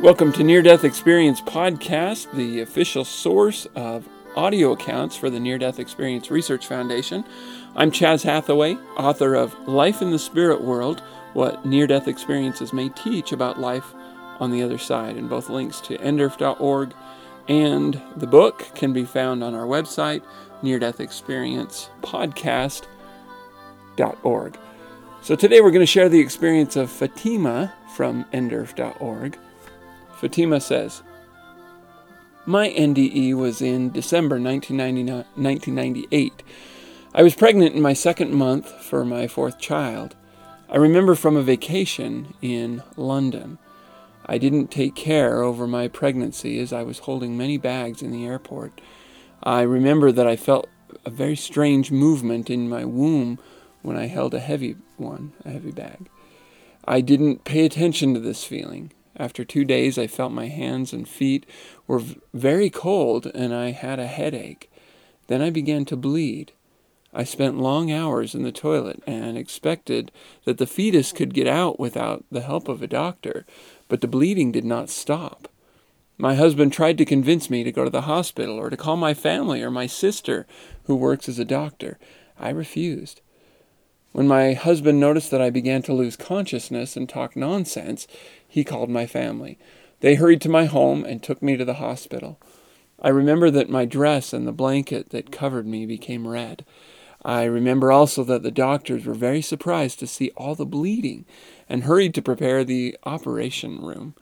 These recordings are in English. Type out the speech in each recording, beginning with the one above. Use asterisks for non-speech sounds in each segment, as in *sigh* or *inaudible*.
Welcome to Near Death Experience Podcast, the official source of audio accounts for the Near Death Experience Research Foundation. I'm Chaz Hathaway, author of Life in the Spirit World What Near Death Experiences May Teach About Life on the Other Side. And both links to nderf.org and the book can be found on our website, Near Death Experience. So today we're going to share the experience of Fatima from nderf.org. Fatima says, My NDE was in December 1998. I was pregnant in my second month for my fourth child. I remember from a vacation in London. I didn't take care over my pregnancy as I was holding many bags in the airport. I remember that I felt a very strange movement in my womb when I held a heavy one, a heavy bag. I didn't pay attention to this feeling. After two days, I felt my hands and feet were very cold and I had a headache. Then I began to bleed. I spent long hours in the toilet and expected that the fetus could get out without the help of a doctor, but the bleeding did not stop. My husband tried to convince me to go to the hospital or to call my family or my sister, who works as a doctor. I refused. When my husband noticed that I began to lose consciousness and talk nonsense, he called my family. They hurried to my home and took me to the hospital. I remember that my dress and the blanket that covered me became red. I remember also that the doctors were very surprised to see all the bleeding and hurried to prepare the operation room.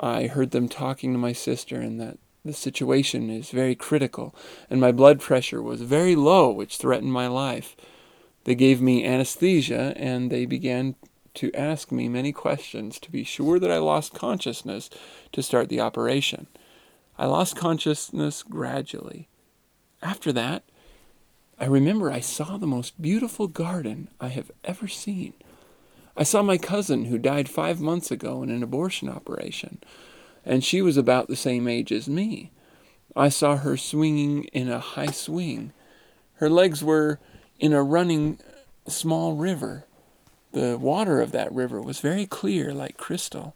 I heard them talking to my sister and that the situation is very critical and my blood pressure was very low, which threatened my life. They gave me anesthesia and they began to ask me many questions to be sure that I lost consciousness to start the operation. I lost consciousness gradually. After that, I remember I saw the most beautiful garden I have ever seen. I saw my cousin who died five months ago in an abortion operation, and she was about the same age as me. I saw her swinging in a high swing. Her legs were in a running small river. The water of that river was very clear, like crystal,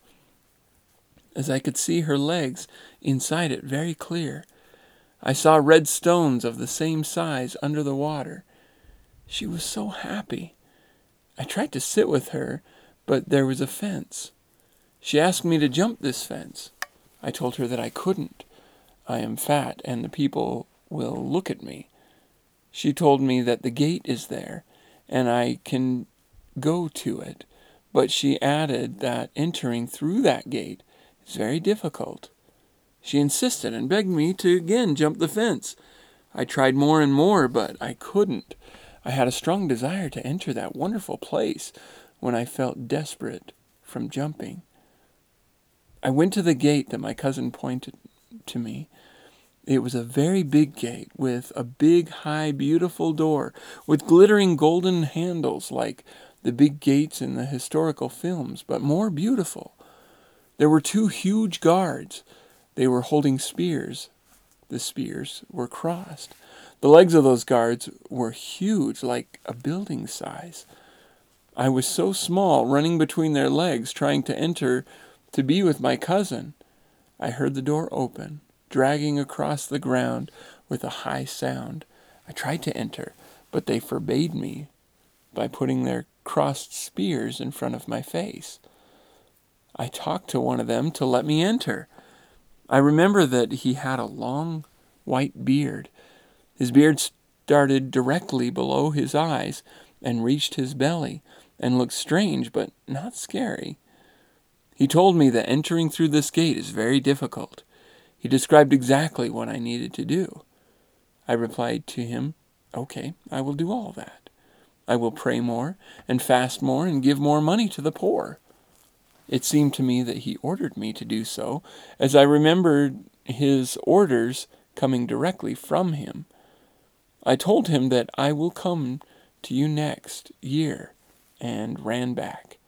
as I could see her legs inside it very clear. I saw red stones of the same size under the water. She was so happy. I tried to sit with her, but there was a fence. She asked me to jump this fence. I told her that I couldn't. I am fat, and the people will look at me. She told me that the gate is there, and I can go to it, but she added that entering through that gate is very difficult. She insisted and begged me to again jump the fence. I tried more and more, but I couldn't. I had a strong desire to enter that wonderful place when I felt desperate from jumping. I went to the gate that my cousin pointed to me. It was a very big gate with a big, high, beautiful door with glittering golden handles like the big gates in the historical films, but more beautiful. There were two huge guards. They were holding spears. The spears were crossed. The legs of those guards were huge, like a building size. I was so small, running between their legs, trying to enter to be with my cousin. I heard the door open, dragging across the ground with a high sound. I tried to enter, but they forbade me by putting their crossed spears in front of my face. I talked to one of them to let me enter. I remember that he had a long white beard. His beard started directly below his eyes and reached his belly and looked strange but not scary. He told me that entering through this gate is very difficult. He described exactly what I needed to do. I replied to him, Okay, I will do all that. I will pray more and fast more and give more money to the poor. It seemed to me that he ordered me to do so, as I remembered his orders coming directly from him. I told him that I will come to you next year, and ran back.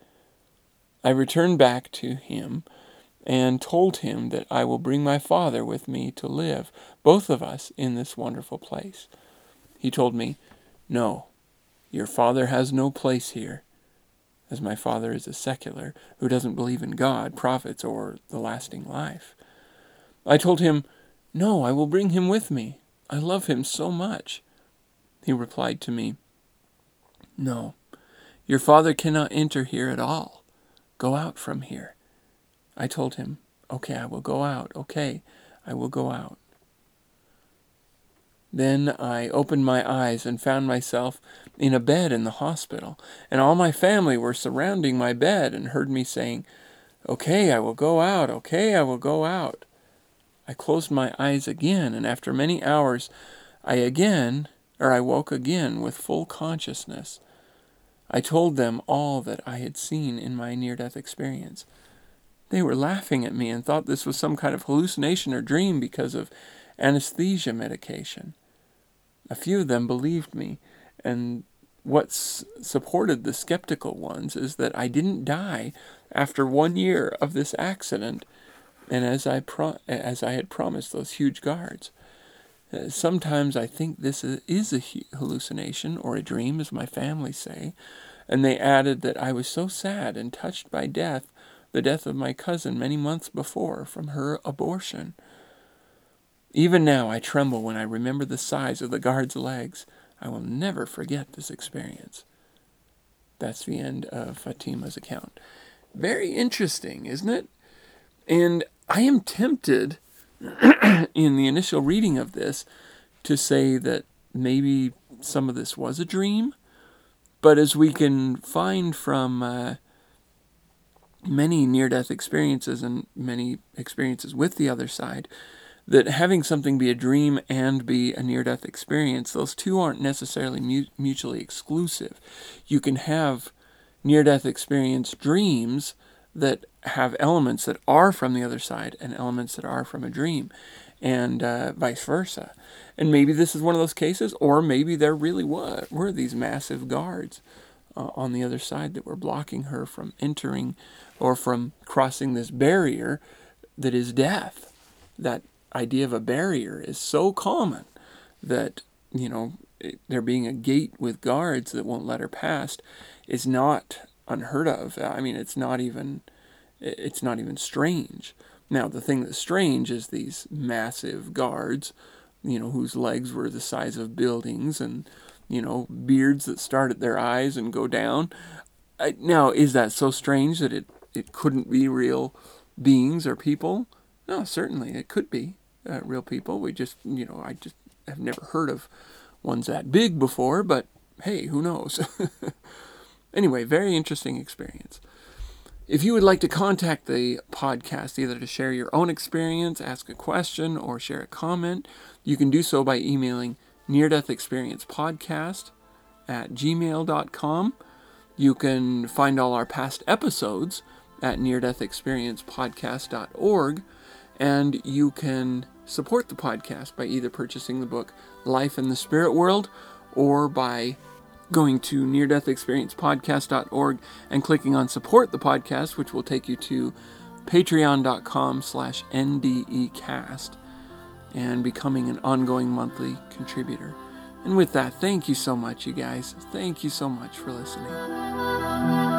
I returned back to him and told him that I will bring my father with me to live, both of us, in this wonderful place. He told me, No, your father has no place here. as my father is a secular who doesn't believe in God, prophets, or the lasting life. I told him, No, I will bring him with me. I love him so much. He replied to me, No, your father cannot enter here at all. Go out from here. I told him, Okay, I will go out. Okay, I will go out. Then I opened my eyes and found myself in a bed in the hospital, and all my family were surrounding my bed and heard me saying, Okay, I will go out. Okay, I will go out. I closed my eyes again, and after many hours, I again, or I woke again with full consciousness. I told them all that I had seen in my near death experience. They were laughing at me and thought this was some kind of hallucination or dream because of anesthesia medication. A few of them believed me, and what supported the skeptical ones is that I didn't die after one year of this accident, and as I pro- as I had promised those huge guards. Uh, sometimes I think this is a hallucination or a dream, as my family say, and they added that I was so sad and touched by death, the death of my cousin many months before from her abortion. Even now I tremble when I remember the size of the guard's legs. I will never forget this experience. That's the end of Fatima's account. Very interesting, isn't it? And I am tempted *clears throat* in the initial reading of this to say that maybe some of this was a dream, but as we can find from uh, many near death experiences and many experiences with the other side, that having something be a dream and be a near death experience, those two aren't necessarily mu- mutually exclusive. You can have near death experience dreams that have elements that are from the other side and elements that are from a dream, and uh, vice versa. And maybe this is one of those cases, or maybe there really were, were these massive guards uh, on the other side that were blocking her from entering or from crossing this barrier that is death. That idea of a barrier is so common that, you know, there being a gate with guards that won't let her past is not unheard of. I mean, it's not even it's not even strange. Now, the thing that's strange is these massive guards, you know, whose legs were the size of buildings and, you know, beards that start at their eyes and go down. I, now, is that so strange that it, it couldn't be real beings or people? No, certainly it could be uh, real people. We just, you know, I just have never heard of ones that big before, but hey, who knows? *laughs* anyway, very interesting experience. If you would like to contact the podcast, either to share your own experience, ask a question, or share a comment, you can do so by emailing near death experience podcast at gmail.com. You can find all our past episodes at near death experience podcast.org, and you can support the podcast by either purchasing the book Life in the Spirit World or by going to near-death-experience-podcast.org and clicking on support the podcast which will take you to patreon.com slash ndecast and becoming an ongoing monthly contributor. And with that thank you so much you guys. Thank you so much for listening